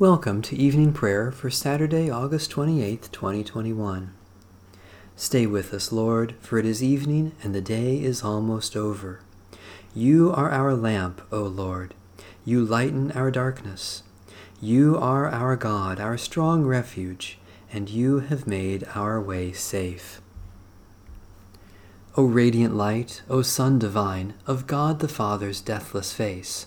Welcome to evening prayer for Saturday, August 28th, 2021. Stay with us, Lord, for it is evening and the day is almost over. You are our lamp, O Lord. You lighten our darkness. You are our God, our strong refuge, and you have made our way safe. O radiant light, O Sun divine, of God the Father's deathless face,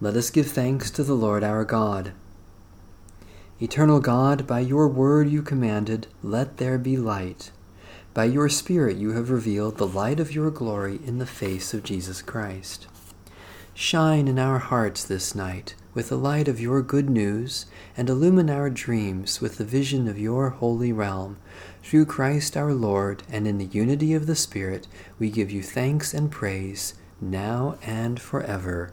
Let us give thanks to the Lord our God. Eternal God, by your word you commanded, Let there be light. By your Spirit you have revealed the light of your glory in the face of Jesus Christ. Shine in our hearts this night with the light of your good news, and illumine our dreams with the vision of your holy realm. Through Christ our Lord, and in the unity of the Spirit, we give you thanks and praise, now and forever.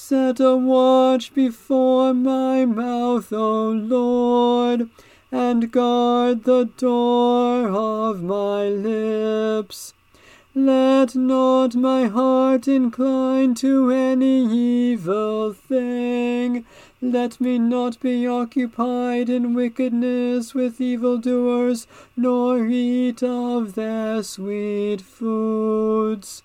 Set a watch before my mouth, O Lord, and guard the door of my lips. Let not my heart incline to any evil thing. Let me not be occupied in wickedness with evildoers, nor eat of their sweet foods.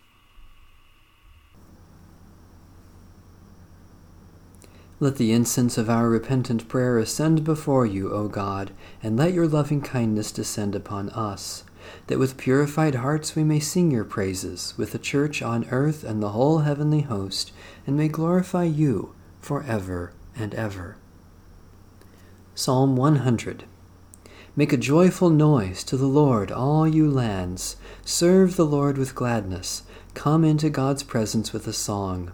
Let the incense of our repentant prayer ascend before you, O God, and let your loving kindness descend upon us, that with purified hearts we may sing your praises, with the church on earth and the whole heavenly host, and may glorify you for ever and ever. Psalm 100 Make a joyful noise to the Lord, all you lands. Serve the Lord with gladness. Come into God's presence with a song.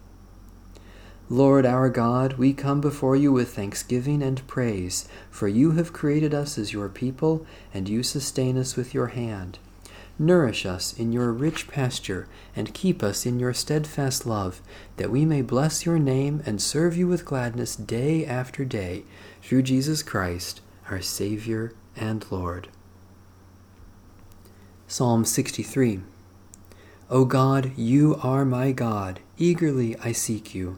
Lord our God, we come before you with thanksgiving and praise, for you have created us as your people, and you sustain us with your hand. Nourish us in your rich pasture, and keep us in your steadfast love, that we may bless your name and serve you with gladness day after day, through Jesus Christ, our Savior and Lord. Psalm 63 O God, you are my God eagerly I seek you.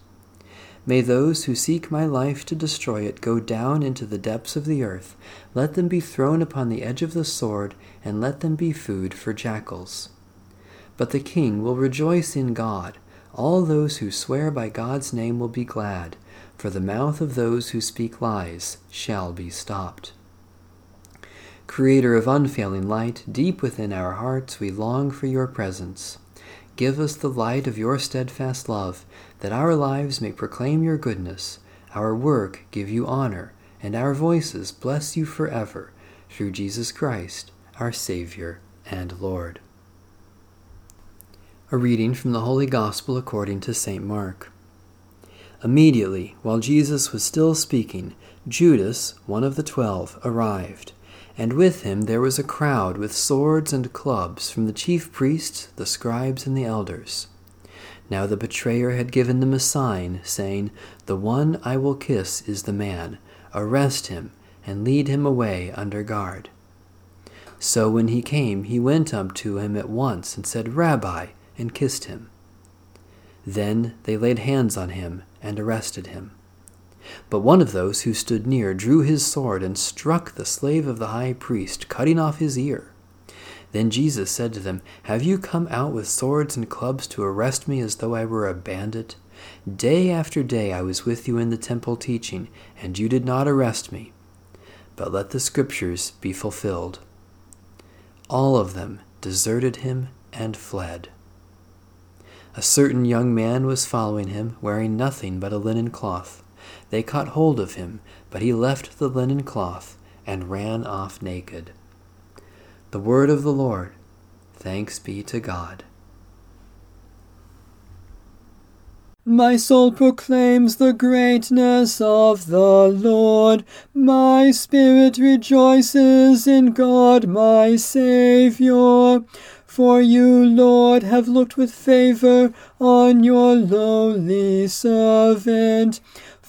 May those who seek my life to destroy it go down into the depths of the earth. Let them be thrown upon the edge of the sword, and let them be food for jackals. But the king will rejoice in God. All those who swear by God's name will be glad, for the mouth of those who speak lies shall be stopped. Creator of unfailing light, deep within our hearts we long for your presence. Give us the light of your steadfast love, that our lives may proclaim your goodness, our work give you honor, and our voices bless you forever, through Jesus Christ, our Savior and Lord. A reading from the Holy Gospel according to St. Mark. Immediately, while Jesus was still speaking, Judas, one of the twelve, arrived and with him there was a crowd with swords and clubs from the chief priests, the scribes, and the elders. Now the betrayer had given them a sign, saying, The one I will kiss is the man. Arrest him, and lead him away under guard. So when he came, he went up to him at once and said, Rabbi, and kissed him. Then they laid hands on him and arrested him. But one of those who stood near drew his sword and struck the slave of the high priest, cutting off his ear. Then Jesus said to them, Have you come out with swords and clubs to arrest me as though I were a bandit? Day after day I was with you in the temple teaching, and you did not arrest me. But let the scriptures be fulfilled. All of them deserted him and fled. A certain young man was following him, wearing nothing but a linen cloth. They caught hold of him, but he left the linen cloth and ran off naked. The word of the Lord. Thanks be to God. My soul proclaims the greatness of the Lord. My spirit rejoices in God my Saviour. For you, Lord, have looked with favor on your lowly servant.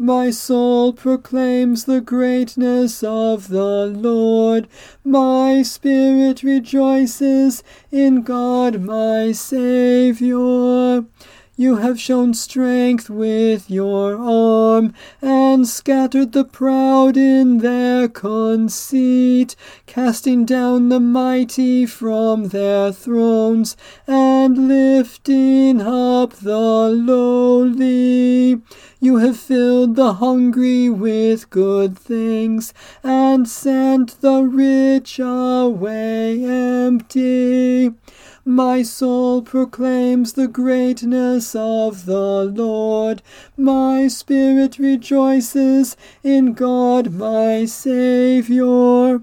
My soul proclaims the greatness of the Lord. My spirit rejoices in God my Saviour. You have shown strength with your arm, and scattered the proud in their conceit, casting down the mighty from their thrones, and lifting up the lowly. You have filled the hungry with good things, and sent the rich away empty. My soul proclaims the greatness of the Lord. My spirit rejoices in God my Saviour.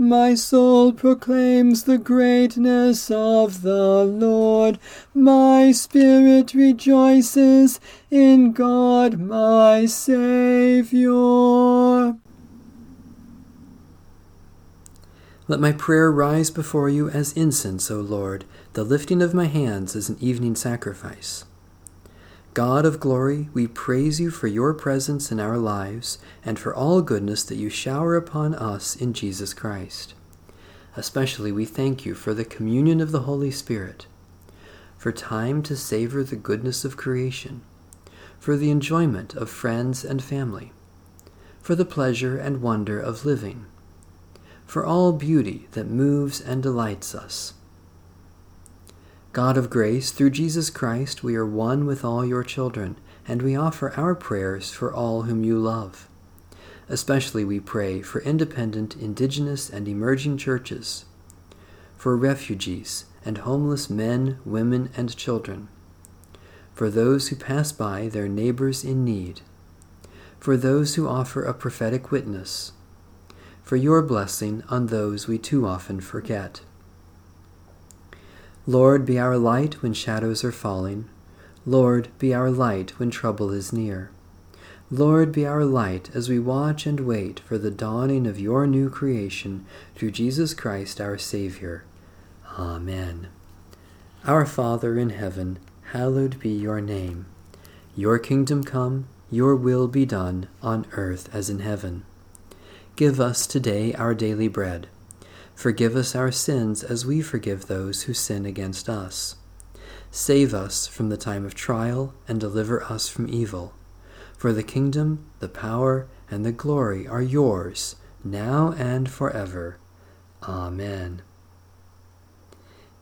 My soul proclaims the greatness of the Lord. My spirit rejoices in God my Saviour. Let my prayer rise before you as incense, O Lord the lifting of my hands as an evening sacrifice. God of glory, we praise you for your presence in our lives and for all goodness that you shower upon us in Jesus Christ. Especially we thank you for the communion of the Holy Spirit, for time to savor the goodness of creation, for the enjoyment of friends and family, for the pleasure and wonder of living, for all beauty that moves and delights us. God of grace, through Jesus Christ, we are one with all your children, and we offer our prayers for all whom you love. Especially we pray for independent, indigenous, and emerging churches, for refugees and homeless men, women, and children, for those who pass by their neighbors in need, for those who offer a prophetic witness, for your blessing on those we too often forget. Lord, be our light when shadows are falling. Lord, be our light when trouble is near. Lord, be our light as we watch and wait for the dawning of your new creation through Jesus Christ our Savior. Amen. Our Father in heaven, hallowed be your name. Your kingdom come, your will be done, on earth as in heaven. Give us today our daily bread Forgive us our sins as we forgive those who sin against us. Save us from the time of trial and deliver us from evil. For the kingdom, the power, and the glory are yours, now and forever. Amen.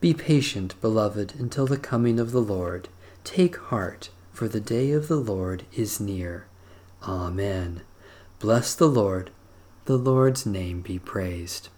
Be patient, beloved, until the coming of the Lord. Take heart, for the day of the Lord is near. Amen. Bless the Lord. The Lord's name be praised.